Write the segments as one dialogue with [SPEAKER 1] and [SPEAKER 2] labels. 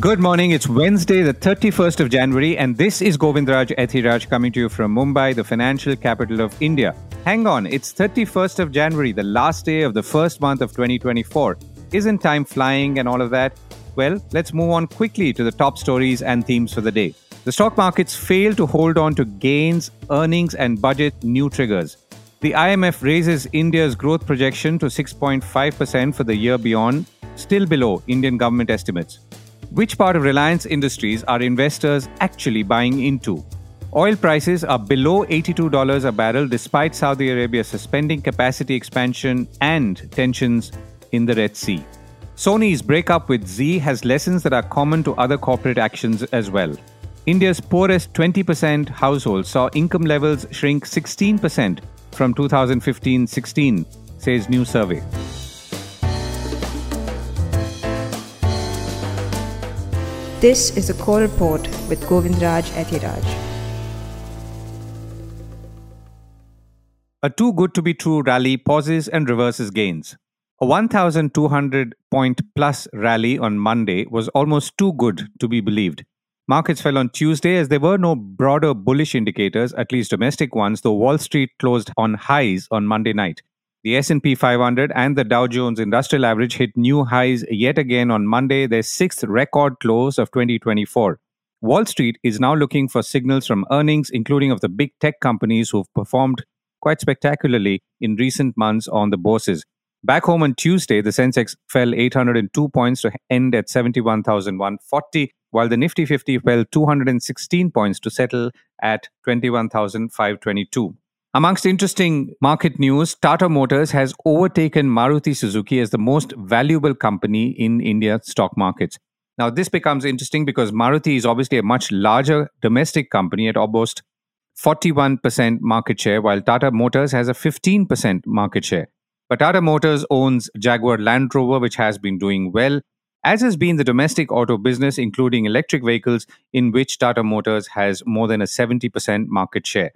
[SPEAKER 1] Good morning. It's Wednesday, the 31st of January, and this is Govindraj Ethiraj coming to you from Mumbai, the financial capital of India. Hang on, it's 31st of January, the last day of the first month of 2024. Isn't time flying and all of that? Well, let's move on quickly to the top stories and themes for the day. The stock markets fail to hold on to gains, earnings, and budget new triggers. The IMF raises India's growth projection to 6.5% for the year beyond, still below Indian government estimates. Which part of Reliance Industries are investors actually buying into? Oil prices are below $82 a barrel despite Saudi Arabia suspending capacity expansion and tensions in the Red Sea. Sony's breakup with Zee has lessons that are common to other corporate actions as well. India's poorest 20% households saw income levels shrink 16% from 2015 16, says new survey.
[SPEAKER 2] This is a core report with Govindraj Ethiraj.
[SPEAKER 1] A too good to be true rally pauses and reverses gains. A 1,200 point plus rally on Monday was almost too good to be believed. Markets fell on Tuesday as there were no broader bullish indicators, at least domestic ones, though Wall Street closed on highs on Monday night. The S&P 500 and the Dow Jones Industrial Average hit new highs yet again on Monday, their sixth record close of 2024. Wall Street is now looking for signals from earnings, including of the big tech companies who've performed quite spectacularly in recent months on the bourses. Back home on Tuesday, the Sensex fell 802 points to end at 71,140, while the Nifty 50 fell 216 points to settle at 21,522. Amongst interesting market news, Tata Motors has overtaken Maruti Suzuki as the most valuable company in India stock markets. Now, this becomes interesting because Maruti is obviously a much larger domestic company at almost 41% market share, while Tata Motors has a 15% market share. But Tata Motors owns Jaguar Land Rover, which has been doing well, as has been the domestic auto business, including electric vehicles, in which Tata Motors has more than a 70% market share.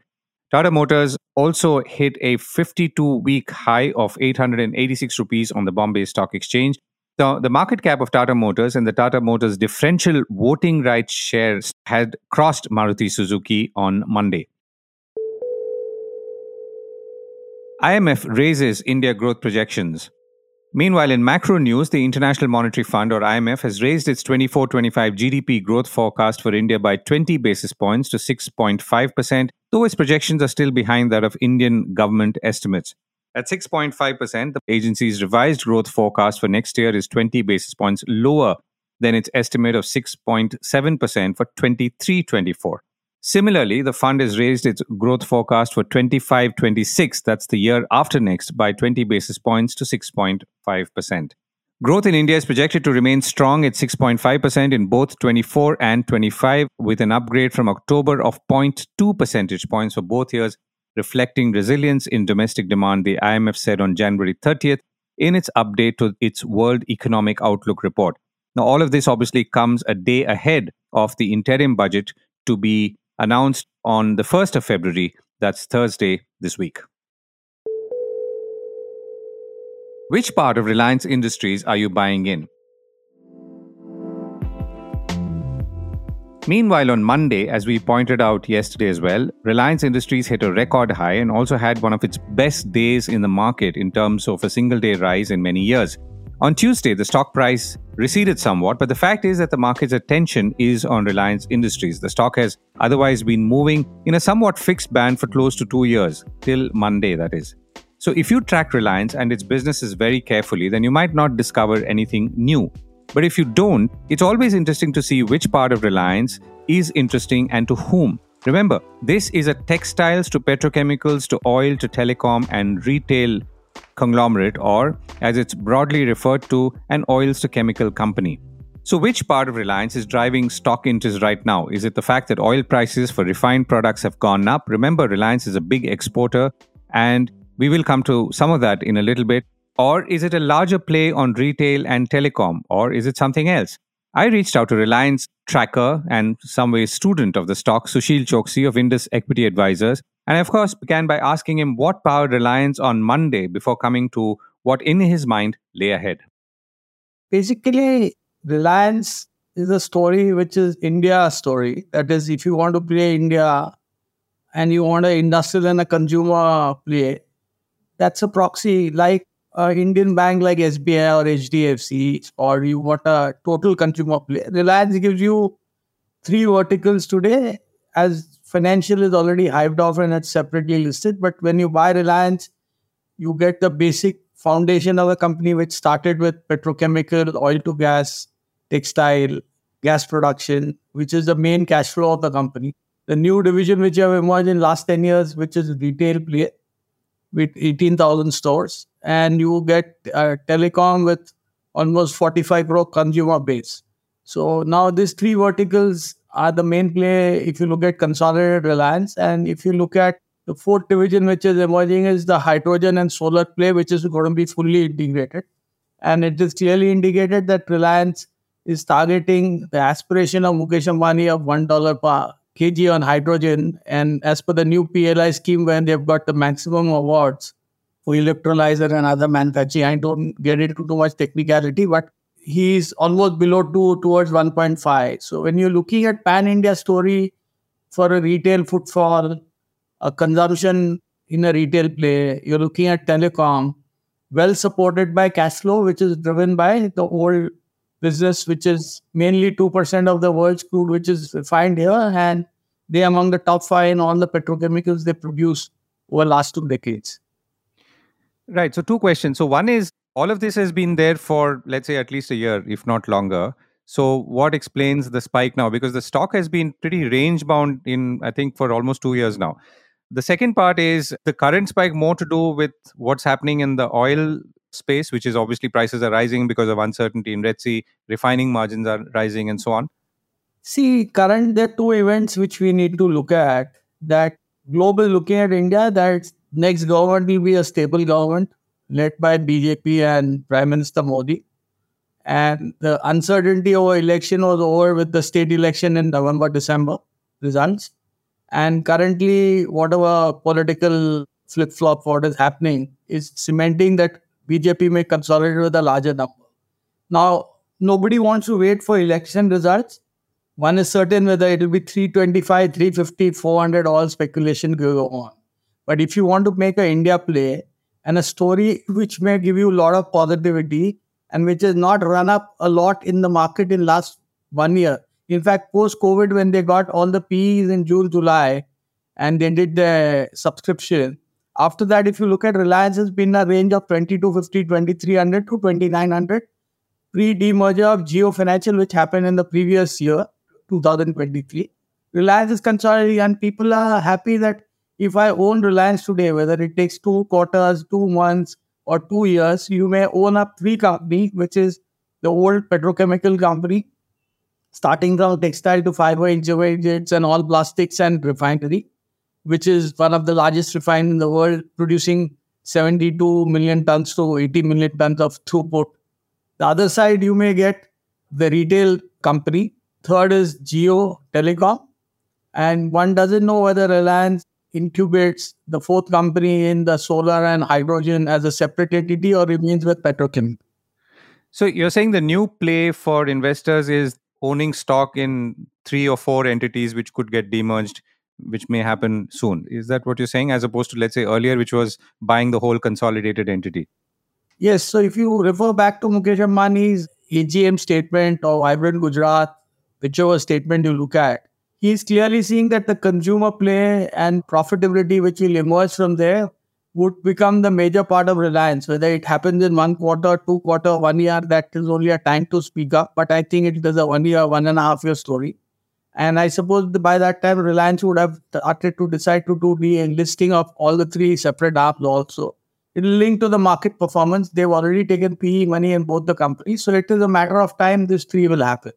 [SPEAKER 1] Tata Motors also hit a 52 week high of 886 rupees on the Bombay Stock Exchange. The, the market cap of Tata Motors and the Tata Motors differential voting rights shares had crossed Maruti Suzuki on Monday. IMF raises India growth projections. Meanwhile, in macro news, the International Monetary Fund or IMF has raised its 24 25 GDP growth forecast for India by 20 basis points to 6.5%, though its projections are still behind that of Indian government estimates. At 6.5%, the agency's revised growth forecast for next year is 20 basis points lower than its estimate of 6.7% for 23 24. Similarly, the fund has raised its growth forecast for 25 26, that's the year after next, by 20 basis points to 6.5%. Growth in India is projected to remain strong at 6.5% in both 24 and 25, with an upgrade from October of 0.2 percentage points for both years, reflecting resilience in domestic demand, the IMF said on January 30th in its update to its World Economic Outlook report. Now, all of this obviously comes a day ahead of the interim budget to be announced on the 1st of February. That's Thursday this week. Which part of Reliance Industries are you buying in? Meanwhile, on Monday, as we pointed out yesterday as well, Reliance Industries hit a record high and also had one of its best days in the market in terms of a single day rise in many years. On Tuesday, the stock price receded somewhat, but the fact is that the market's attention is on Reliance Industries. The stock has otherwise been moving in a somewhat fixed band for close to two years, till Monday, that is. So, if you track Reliance and its businesses very carefully, then you might not discover anything new. But if you don't, it's always interesting to see which part of Reliance is interesting and to whom. Remember, this is a textiles to petrochemicals to oil to telecom and retail conglomerate, or as it's broadly referred to, an oils to chemical company. So, which part of Reliance is driving stock interest right now? Is it the fact that oil prices for refined products have gone up? Remember, Reliance is a big exporter, and we will come to some of that in a little bit. Or is it a larger play on retail and telecom? Or is it something else? I reached out to Reliance tracker and some way student of the stock, Sushil Choksey of Indus Equity Advisors, and of course began by asking him what powered Reliance on Monday before coming to what in his mind lay ahead.
[SPEAKER 3] Basically, Reliance is a story which is India story. That is, if you want to play India and you want an industrial and a consumer play, that's a proxy like an Indian bank like SBI or HDFC, or you want a total consumer play. Reliance gives you three verticals today, as financial is already hived off and it's separately listed. But when you buy Reliance, you get the basic foundation of a company which started with petrochemical, oil to gas, textile, gas production, which is the main cash flow of the company. The new division which have emerged in last 10 years, which is retail play with 18,000 stores. And you get uh, telecom with almost 45 crore consumer base. So now these three verticals are the main play if you look at consolidated Reliance. And if you look at the fourth division which is emerging is the hydrogen and solar play, which is going to be fully integrated. And it is clearly indicated that Reliance is targeting the aspiration of Mukesh Ambani of $1 per kg on hydrogen. And as per the new PLI scheme, when they've got the maximum awards for electrolyzer and other manufacturing, I don't get into too much technicality, but he's almost below 2 towards 1.5. So when you're looking at pan India story for a retail footfall, a consumption in a retail play, you're looking at telecom, well supported by cash flow, which is driven by the old business, which is mainly 2% of the world's crude, which is refined here. And they're among the top five in all the petrochemicals they produce over the last two decades.
[SPEAKER 1] Right. So, two questions. So, one is all of this has been there for, let's say, at least a year, if not longer. So, what explains the spike now? Because the stock has been pretty range bound in, I think, for almost two years now. The second part is the current spike more to do with what's happening in the oil space, which is obviously prices are rising because of uncertainty in Red Sea, refining margins are rising, and so on.
[SPEAKER 3] See, current there are two events which we need to look at. That global looking at India, that next government will be a stable government led by BJP and Prime Minister Modi. And the uncertainty over election was over with the state election in November, December results. And currently, whatever political flip flop what is happening is cementing that BJP may consolidate with a larger number. Now, nobody wants to wait for election results. One is certain whether it will be 325, 350, 400, all speculation go on. But if you want to make an India play and a story which may give you a lot of positivity and which has not run up a lot in the market in last one year. In fact, post COVID, when they got all the PEs in June, July, and they did the subscription, after that, if you look at Reliance, has been a range of 2250, 2300 to 2900 pre demerger of Jio Financial, which happened in the previous year, 2023. Reliance is consolidating, and people are happy that if I own Reliance today, whether it takes two quarters, two months, or two years, you may own up three company, which is the old petrochemical company, starting from textile to fiber, intermediates, and all plastics and refinery which is one of the largest refineries in the world, producing 72 million tons to 80 million tons of throughput. The other side, you may get the retail company. Third is Jio Telecom. And one doesn't know whether Reliance incubates the fourth company in the solar and hydrogen as a separate entity or remains with Petrochem.
[SPEAKER 1] So you're saying the new play for investors is owning stock in three or four entities which could get demerged which may happen soon. Is that what you're saying, as opposed to, let's say, earlier, which was buying the whole consolidated entity?
[SPEAKER 3] Yes. So if you refer back to Mukesh Ambani's AGM statement or Vibrant Gujarat, whichever statement you look at, he's clearly seeing that the consumer play and profitability which will emerge from there would become the major part of Reliance. Whether it happens in one quarter, two quarter, one year, that is only a time to speak up. But I think it is a one year, one and a half year story. And I suppose by that time, Reliance would have started to decide to do the listing of all the three separate apps also. It will link to the market performance. They've already taken PE money in both the companies. So it is a matter of time this three will happen.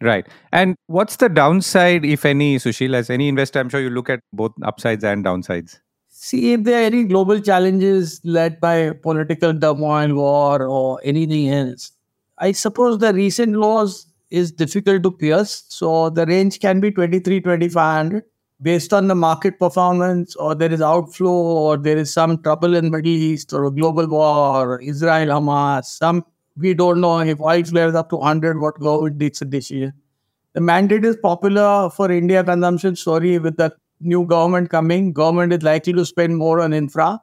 [SPEAKER 1] Right. And what's the downside, if any, Sushil? As any investor, I'm sure you look at both upsides and downsides.
[SPEAKER 3] See, if there are any global challenges led by political turmoil, war, or anything else, I suppose the recent laws is difficult to pierce. So the range can be 23, 2500 based on the market performance or there is outflow or there is some trouble in Middle East or a global war or Israel Hamas, some we don't know if oil flares up to 100, what government takes a decision. The mandate is popular for India consumption story with the new government coming. Government is likely to spend more on infra.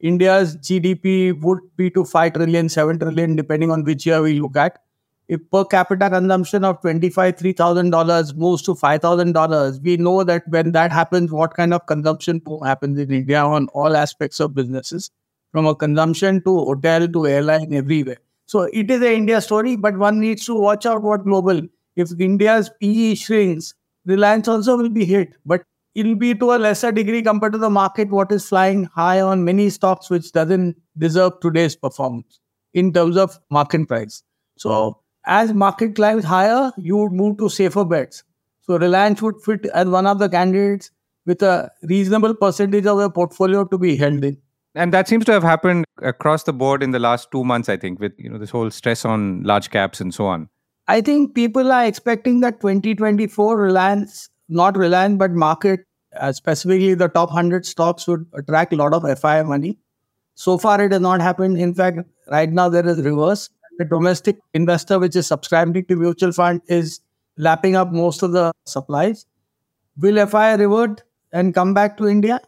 [SPEAKER 3] India's GDP would be to 5 trillion, 7 trillion, depending on which year we look at. If per capita consumption of $25,000, $3,000 moves to $5,000, we know that when that happens, what kind of consumption happens in India on all aspects of businesses, from a consumption to hotel to airline, everywhere. So it is an India story, but one needs to watch out what global. If India's PE shrinks, Reliance also will be hit, but it'll be to a lesser degree compared to the market, what is flying high on many stocks, which doesn't deserve today's performance in terms of market price. So as market climbs higher, you would move to safer bets. So Reliance would fit as one of the candidates with a reasonable percentage of the portfolio to be held in.
[SPEAKER 1] And that seems to have happened across the board in the last two months, I think, with you know this whole stress on large caps and so on.
[SPEAKER 3] I think people are expecting that 2024 Reliance, not Reliance, but market, uh, specifically the top 100 stocks would attract a lot of FI money. So far, it has not happened. In fact, right now there is reverse. The domestic investor, which is subscribing to mutual fund, is lapping up most of the supplies. Will FI revert and come back to India?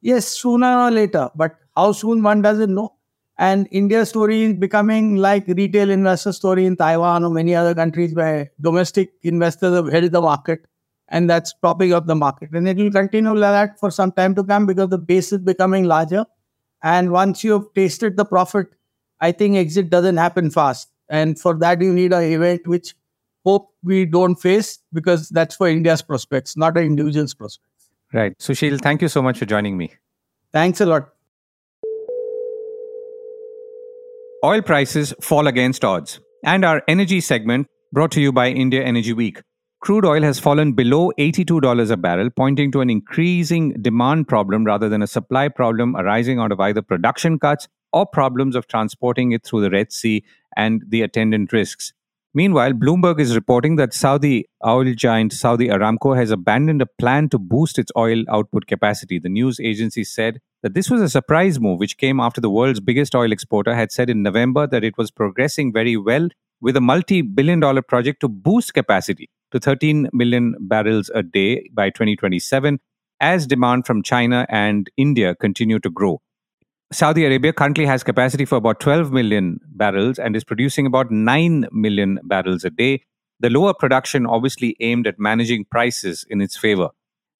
[SPEAKER 3] Yes, sooner or later, but how soon one doesn't know. And India's story is becoming like retail investor story in Taiwan or many other countries where domestic investors have held the market and that's propping up the market. And it will continue like that for some time to come because the base is becoming larger. And once you've tasted the profit, I think exit doesn't happen fast. And for that, you need an event which hope we don't face because that's for India's prospects, not an individual's prospects.
[SPEAKER 1] Right. Sushil, thank you so much for joining me.
[SPEAKER 3] Thanks a lot.
[SPEAKER 1] Oil prices fall against odds. And our energy segment brought to you by India Energy Week. Crude oil has fallen below $82 a barrel, pointing to an increasing demand problem rather than a supply problem arising out of either production cuts or problems of transporting it through the Red Sea and the attendant risks. Meanwhile, Bloomberg is reporting that Saudi oil giant Saudi Aramco has abandoned a plan to boost its oil output capacity. The news agency said that this was a surprise move, which came after the world's biggest oil exporter had said in November that it was progressing very well with a multi billion dollar project to boost capacity to 13 million barrels a day by 2027 as demand from China and India continue to grow. Saudi Arabia currently has capacity for about 12 million barrels and is producing about 9 million barrels a day. The lower production obviously aimed at managing prices in its favor.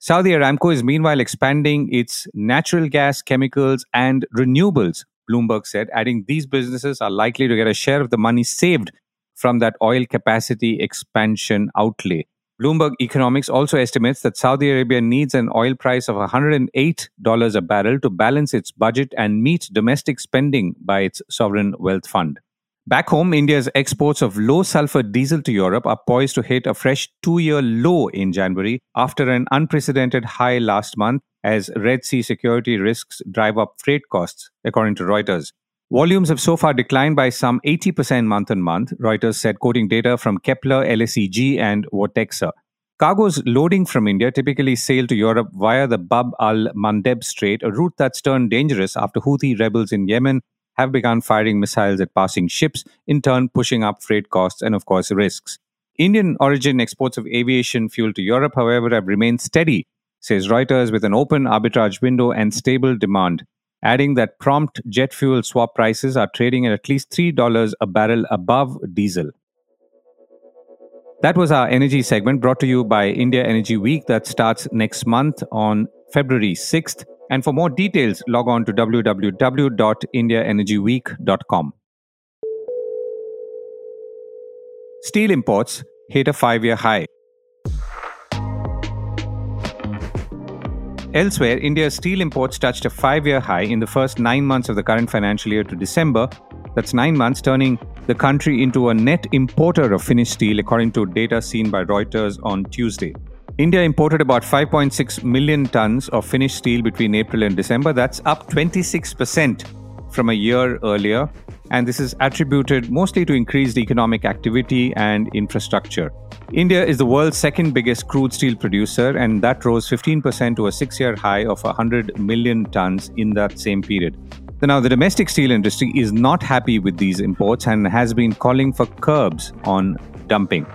[SPEAKER 1] Saudi Aramco is meanwhile expanding its natural gas, chemicals, and renewables, Bloomberg said, adding these businesses are likely to get a share of the money saved from that oil capacity expansion outlay. Bloomberg Economics also estimates that Saudi Arabia needs an oil price of $108 a barrel to balance its budget and meet domestic spending by its sovereign wealth fund. Back home, India's exports of low sulfur diesel to Europe are poised to hit a fresh two year low in January after an unprecedented high last month as Red Sea security risks drive up freight costs, according to Reuters. Volumes have so far declined by some 80% month on month, Reuters said, quoting data from Kpler, LSEG, and Vortexa. Cargoes loading from India typically sail to Europe via the Bab al Mandeb Strait, a route that's turned dangerous after Houthi rebels in Yemen have begun firing missiles at passing ships, in turn pushing up freight costs and, of course, risks. Indian origin exports of aviation fuel to Europe, however, have remained steady, says Reuters, with an open arbitrage window and stable demand adding that prompt jet fuel swap prices are trading at at least $3 a barrel above diesel. That was our energy segment brought to you by India Energy Week that starts next month on February 6th. And for more details, log on to www.indiaenergyweek.com. Steel imports hit a five year high. Elsewhere, India's steel imports touched a five year high in the first nine months of the current financial year to December. That's nine months, turning the country into a net importer of finished steel, according to data seen by Reuters on Tuesday. India imported about 5.6 million tons of finished steel between April and December. That's up 26% from a year earlier, and this is attributed mostly to increased economic activity and infrastructure. India is the world's second biggest crude steel producer, and that rose 15% to a six year high of 100 million tons in that same period. Now, the domestic steel industry is not happy with these imports and has been calling for curbs on dumping.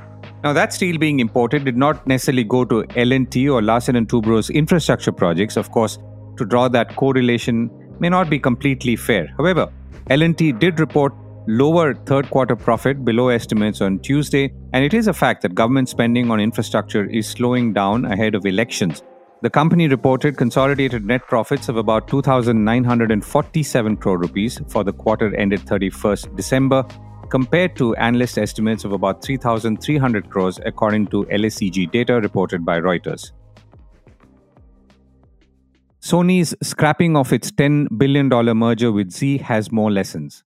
[SPEAKER 1] Now, that steel being imported did not necessarily go to L&T or Larsen & Toubro's infrastructure projects. Of course, to draw that correlation may not be completely fair. However, L&T did report lower third quarter profit below estimates on Tuesday, and it is a fact that government spending on infrastructure is slowing down ahead of elections. The company reported consolidated net profits of about 2,947 crore rupees for the quarter ended 31st December, compared to analyst estimates of about 3,300 crores, according to LSEG data reported by Reuters. Sony's scrapping of its $10 billion merger with Zee has more lessons.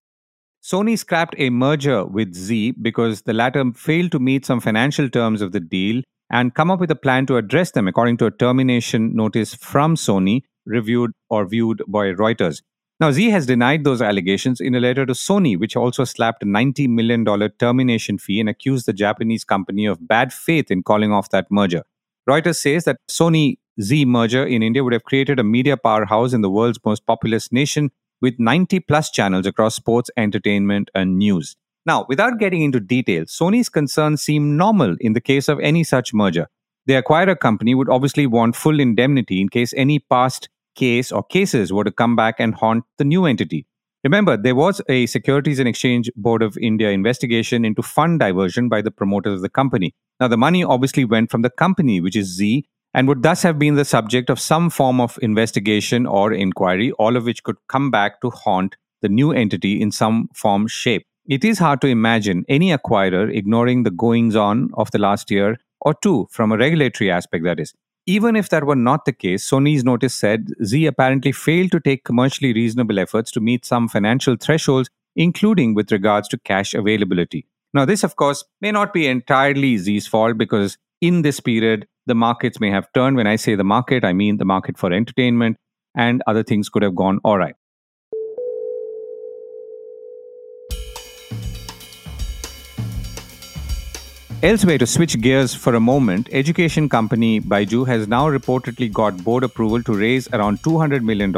[SPEAKER 1] Sony scrapped a merger with Zee because the latter failed to meet some financial terms of the deal and come up with a plan to address them, according to a termination notice from Sony, reviewed or viewed by Reuters. Now, Zee has denied those allegations in a letter to Sony, which also slapped a $90 million termination fee and accused the Japanese company of bad faith in calling off that merger. Reuters says that Sony Zee merger in India would have created a media powerhouse in the world's most populous nation with 90 plus channels across sports, entertainment, and news. Now, without getting into details, Sony's concerns seem normal in the case of any such merger. The acquirer company would obviously want full indemnity in case any past case or cases were to come back and haunt the new entity. Remember, there was a Securities and Exchange Board of India investigation into fund diversion by the promoters of the company. Now, the money obviously went from the company, which is Zee, and would thus have been the subject of some form of investigation or inquiry, all of which could come back to haunt the new entity in some form, shape. It is hard to imagine any acquirer ignoring the goings on of the last year or two from a regulatory aspect, that is. Even if that were not the case, Sony's notice said Zee apparently failed to take commercially reasonable efforts to meet some financial thresholds, including with regards to cash availability. Now, this, of course, may not be entirely Zee's fault because in this period, the markets may have turned. When I say the market, I mean the market for entertainment, and other things could have gone all right. Elsewhere, to switch gears for a moment, education company Byju has now reportedly got board approval to raise around $200 million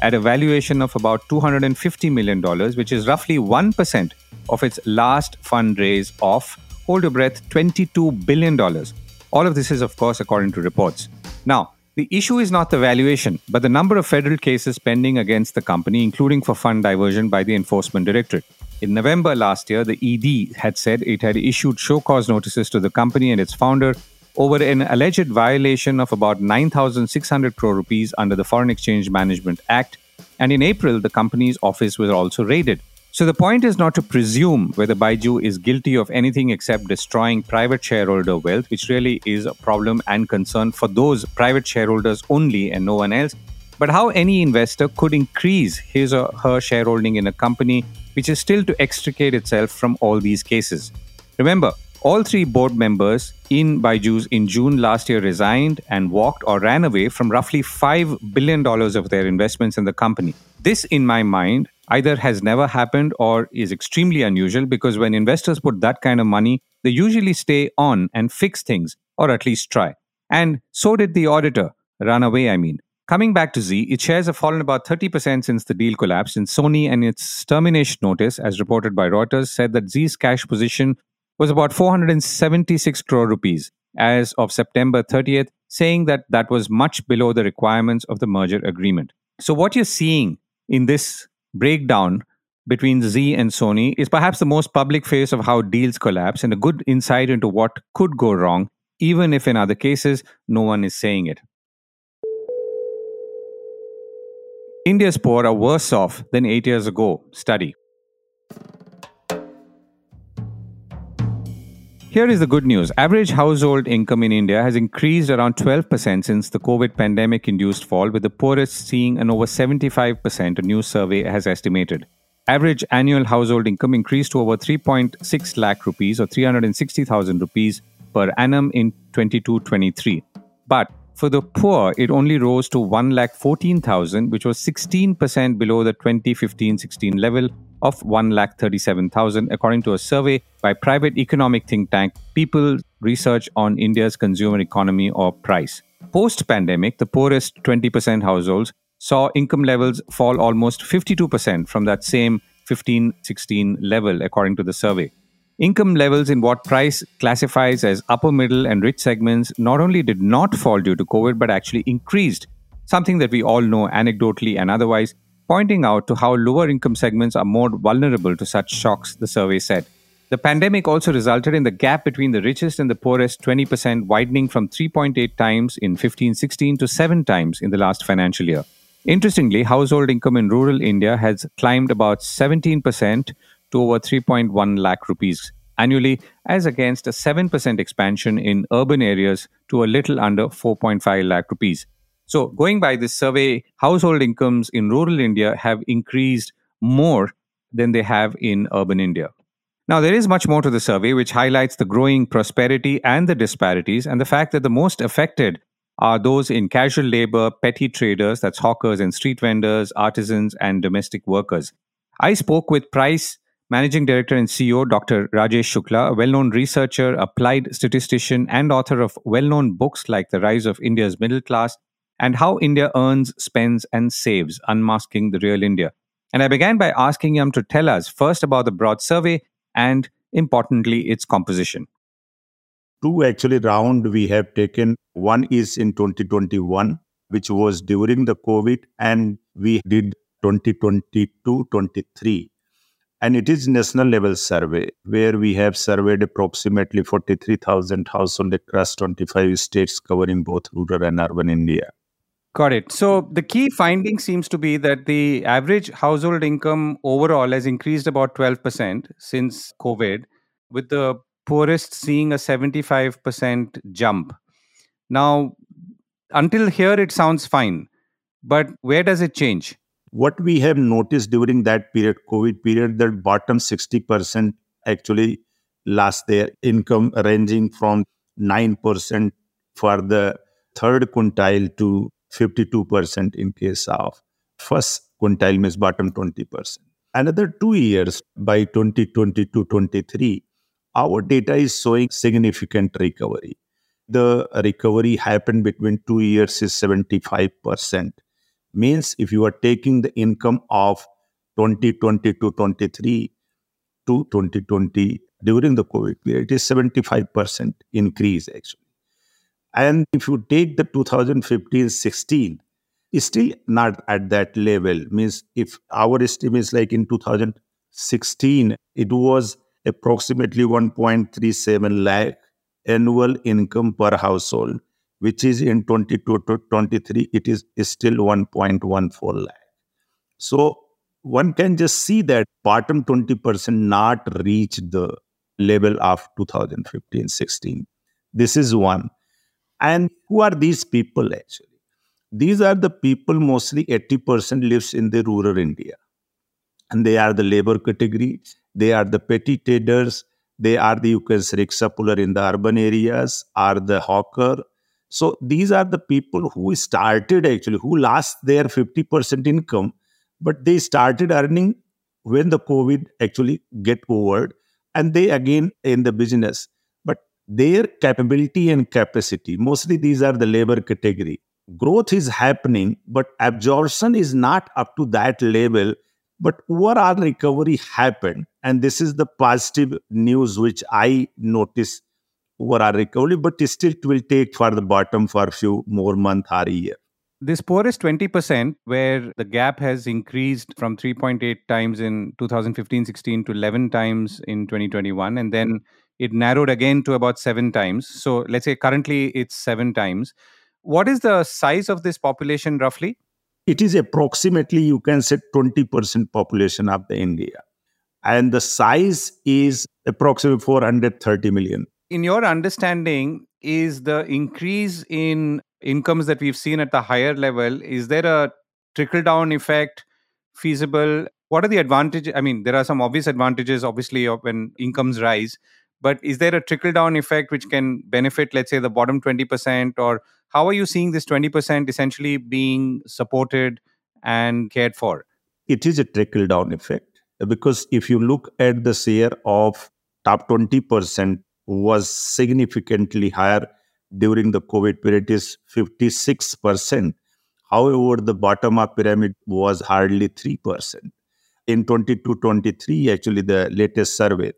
[SPEAKER 1] at a valuation of about $250 million, which is roughly 1% of its last fundraise of, hold your breath, $22 billion. All of this is, of course, according to reports. Now, the issue is not the valuation, but the number of federal cases pending against the company, including for fund diversion by the Enforcement Directorate. In November last year, the ED had said it had issued show cause notices to the company and its founder over an alleged violation of about 9,600 crore rupees under the Foreign Exchange Management Act. And in April, the company's office was also raided. So the point is not to presume whether Byju is guilty of anything except destroying private shareholder wealth, which really is a problem and concern for those private shareholders only and no one else, but how any investor could increase his or her shareholding in a company which is still to extricate itself from all these cases. Remember, all three board members in Byju's in June last year resigned and walked or ran away from roughly $5 billion of their investments in the company. This, in my mind, either has never happened or is extremely unusual because when investors put that kind of money, they usually stay on and fix things, or at least try. And so did the auditor, run away, I mean. Coming back to Zee, its shares have fallen about 30% since the deal collapsed, and Sony and its termination notice, as reported by Reuters, said that Zee's cash position was about 476 crore rupees as of September 30th, saying that that was much below the requirements of the merger agreement. So, what you're seeing in this breakdown between Zee and Sony is perhaps the most public face of how deals collapse and a good insight into what could go wrong, even if in other cases no one is saying it. India's poor are worse off than eight years ago. Study. Here is the good news. Average household income in India has increased around 12% since the COVID pandemic induced fall, with the poorest seeing an over 75%, a new survey has estimated. Average annual household income increased to over 3.6 lakh rupees or 360,000 rupees per annum in 22 23. But for the poor, it only rose to 1,14,000, which was 16% below the 2015-16 level of 1,37,000, according to a survey by private economic think tank People Research on India's Consumer Economy or PRICE. Post-pandemic, the poorest 20% households saw income levels fall almost 52% from that same 15 16 level, according to the survey. Income levels in what Price classifies as upper middle and rich segments not only did not fall due to COVID, but actually increased, something that we all know anecdotally and otherwise, pointing out to how lower income segments are more vulnerable to such shocks, the survey said. The pandemic also resulted in the gap between the richest and the poorest 20% widening from 3.8 times in 1516 to 7 times in the last financial year. Interestingly, household income in rural India has climbed about 17% to over 3.1 lakh rupees annually, as against a 7% expansion in urban areas to a little under 4.5 lakh rupees. So, going by this survey, household incomes in rural India have increased more than they have in urban India. Now, there is much more to the survey, which highlights the growing prosperity and the disparities, and the fact that the most affected are those in casual labor, petty traders, that's hawkers and street vendors, artisans, and domestic workers. I spoke with Price Managing Director and CEO Dr. Rajesh Shukla, a well known researcher, applied statistician, and author of well known books like The Rise of India's Middle Class and How India Earns, Spends, and Saves Unmasking the Real India. And I began by asking him to tell us first about the broad survey and importantly, its composition?
[SPEAKER 4] Two actually round we have taken. One is in 2021, which was during the COVID, and we did 2022-23. And it is national level survey where we have surveyed approximately 43,000 households across 25 states covering both rural and urban India.
[SPEAKER 1] Got it. So the key finding seems to be that the average household income overall has increased about 12% since COVID, with the poorest seeing a 75% jump. Now, until here, it sounds fine. But where does it change?
[SPEAKER 4] What we have noticed during that period, COVID period, that bottom 60% actually lost their income ranging from 9% for the third quintile to 52% in case of first quintile means bottom 20%. Another two years by 2022-23, our data is showing significant recovery. The recovery happened between two years is 75%. Means if you are taking the income of 2020 to 23 to 2020 during the COVID period, it is 75% increase actually. And if you take the 2015 16, it's still not at that level. Means if our estimate is like in 2016, it was approximately 1.37 lakh annual income per household, which is in 22 to 23, it is, still 1.14 lakh. So one can just see that bottom 20% not reach the level of 2015 16. This is one. And who are these people actually? These are the people, mostly 80% lives in the rural India. And they are the labor category, they are the petty traders, they are the, you can say, in the urban areas, are the hawker. So these are the people who started actually, who lost their 50% income, but they started earning when the COVID actually get over and they again in the business But their capability and capacity, mostly these are the labor category. Growth is happening, but absorption is not up to that level. But overall recovery happened. And this is the positive news which I notice overall recovery, but still it will take for the bottom for a few more months or a year.
[SPEAKER 1] This poorest 20%, where the gap has increased from 3.8 times in 2015 16 to 11 times in 2021, and then it narrowed again to about seven times. So let's say currently it's seven times. What is the size of this population roughly?
[SPEAKER 4] It is approximately, you can say, 20% population of the India. And the size is approximately 430 million.
[SPEAKER 1] In your understanding, is the increase in incomes that we've seen at the higher level, is there a trickle down effect feasible? What are the advantages? I mean, there are some obvious advantages, obviously, when incomes rise but is there a trickle down effect which can benefit let's say the bottom 20% or how are you seeing this 20% essentially being supported and cared for
[SPEAKER 4] it is a trickle down effect because if you look at the share of top 20% was significantly higher during the covid period is 56% However, the bottom of pyramid was hardly 3%. In 22 23, actually, the latest survey,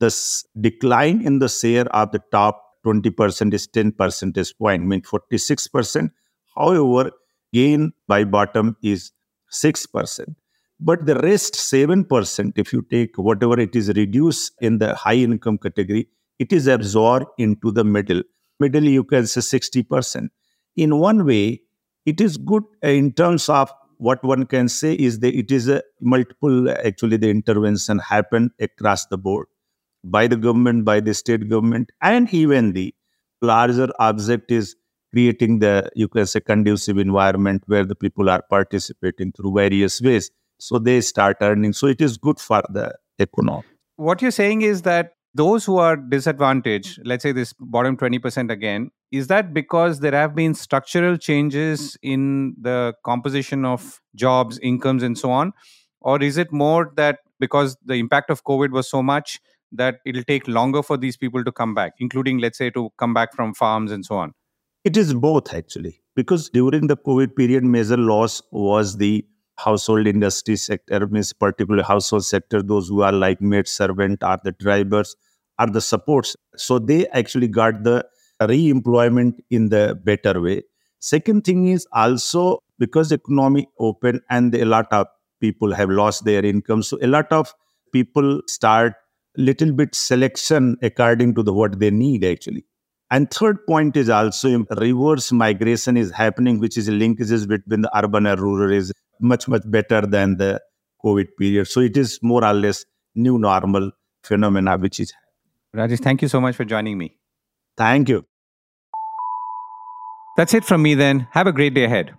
[SPEAKER 4] the decline in the share of the top 20% is 10 percentage point, I mean 46%. However, gain by bottom is 6%. But the rest 7%, if you take whatever it is reduced in the high income category, it is absorbed into the middle. Middle, you can say 60%. In one way, it is good in terms of what one can say is that it is a multiple actually the intervention happen across the board by the government by the state government and even the larger object is creating the you can say conducive environment where the people are participating through various ways so they start earning so it is good for the economy
[SPEAKER 1] what you're saying is that those who are disadvantaged let's say this bottom 20% again is that because there have been structural changes in the composition of jobs incomes and so on? Or is it more that because the impact of covid was so much that it'll take longer for these people to come back including let's say to come back from farms and so on?
[SPEAKER 4] It is both actually because during the covid period major loss was the household industry sector means particular household sector those who are like maid servant are the drivers are the supports. So they actually got the re-employment in the better way. Second thing is also because economy open and a lot of people have lost their income so a lot of people start little bit selection according to the what they need actually. And third point is also reverse migration is happening which is linkages between the urban and rural is much much better than the covid period. So it is more or less new normal phenomena which is
[SPEAKER 1] rajesh thank you so much for joining me.
[SPEAKER 4] Thank you.
[SPEAKER 1] That's it from me then. Have a great day ahead.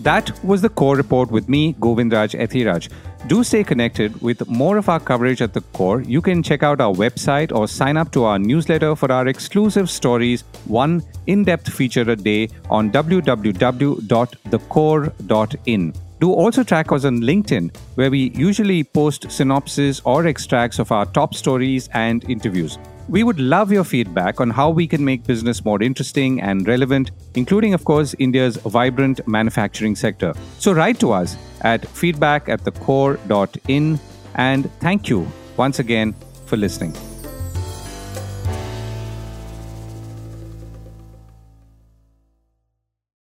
[SPEAKER 1] That was the core report with me, Govindraj Ethiraj. Do stay connected with more of our coverage at the core. You can check out our website or sign up to our newsletter for our exclusive stories, one in depth feature a day on www.thecore.in. Do also track us on LinkedIn, where we usually post synopses or extracts of our top stories and interviews. We would love your feedback on how we can make business more interesting and relevant, including, of course, India's vibrant manufacturing sector. So write to us at feedback at thecore.in and thank you once again for listening.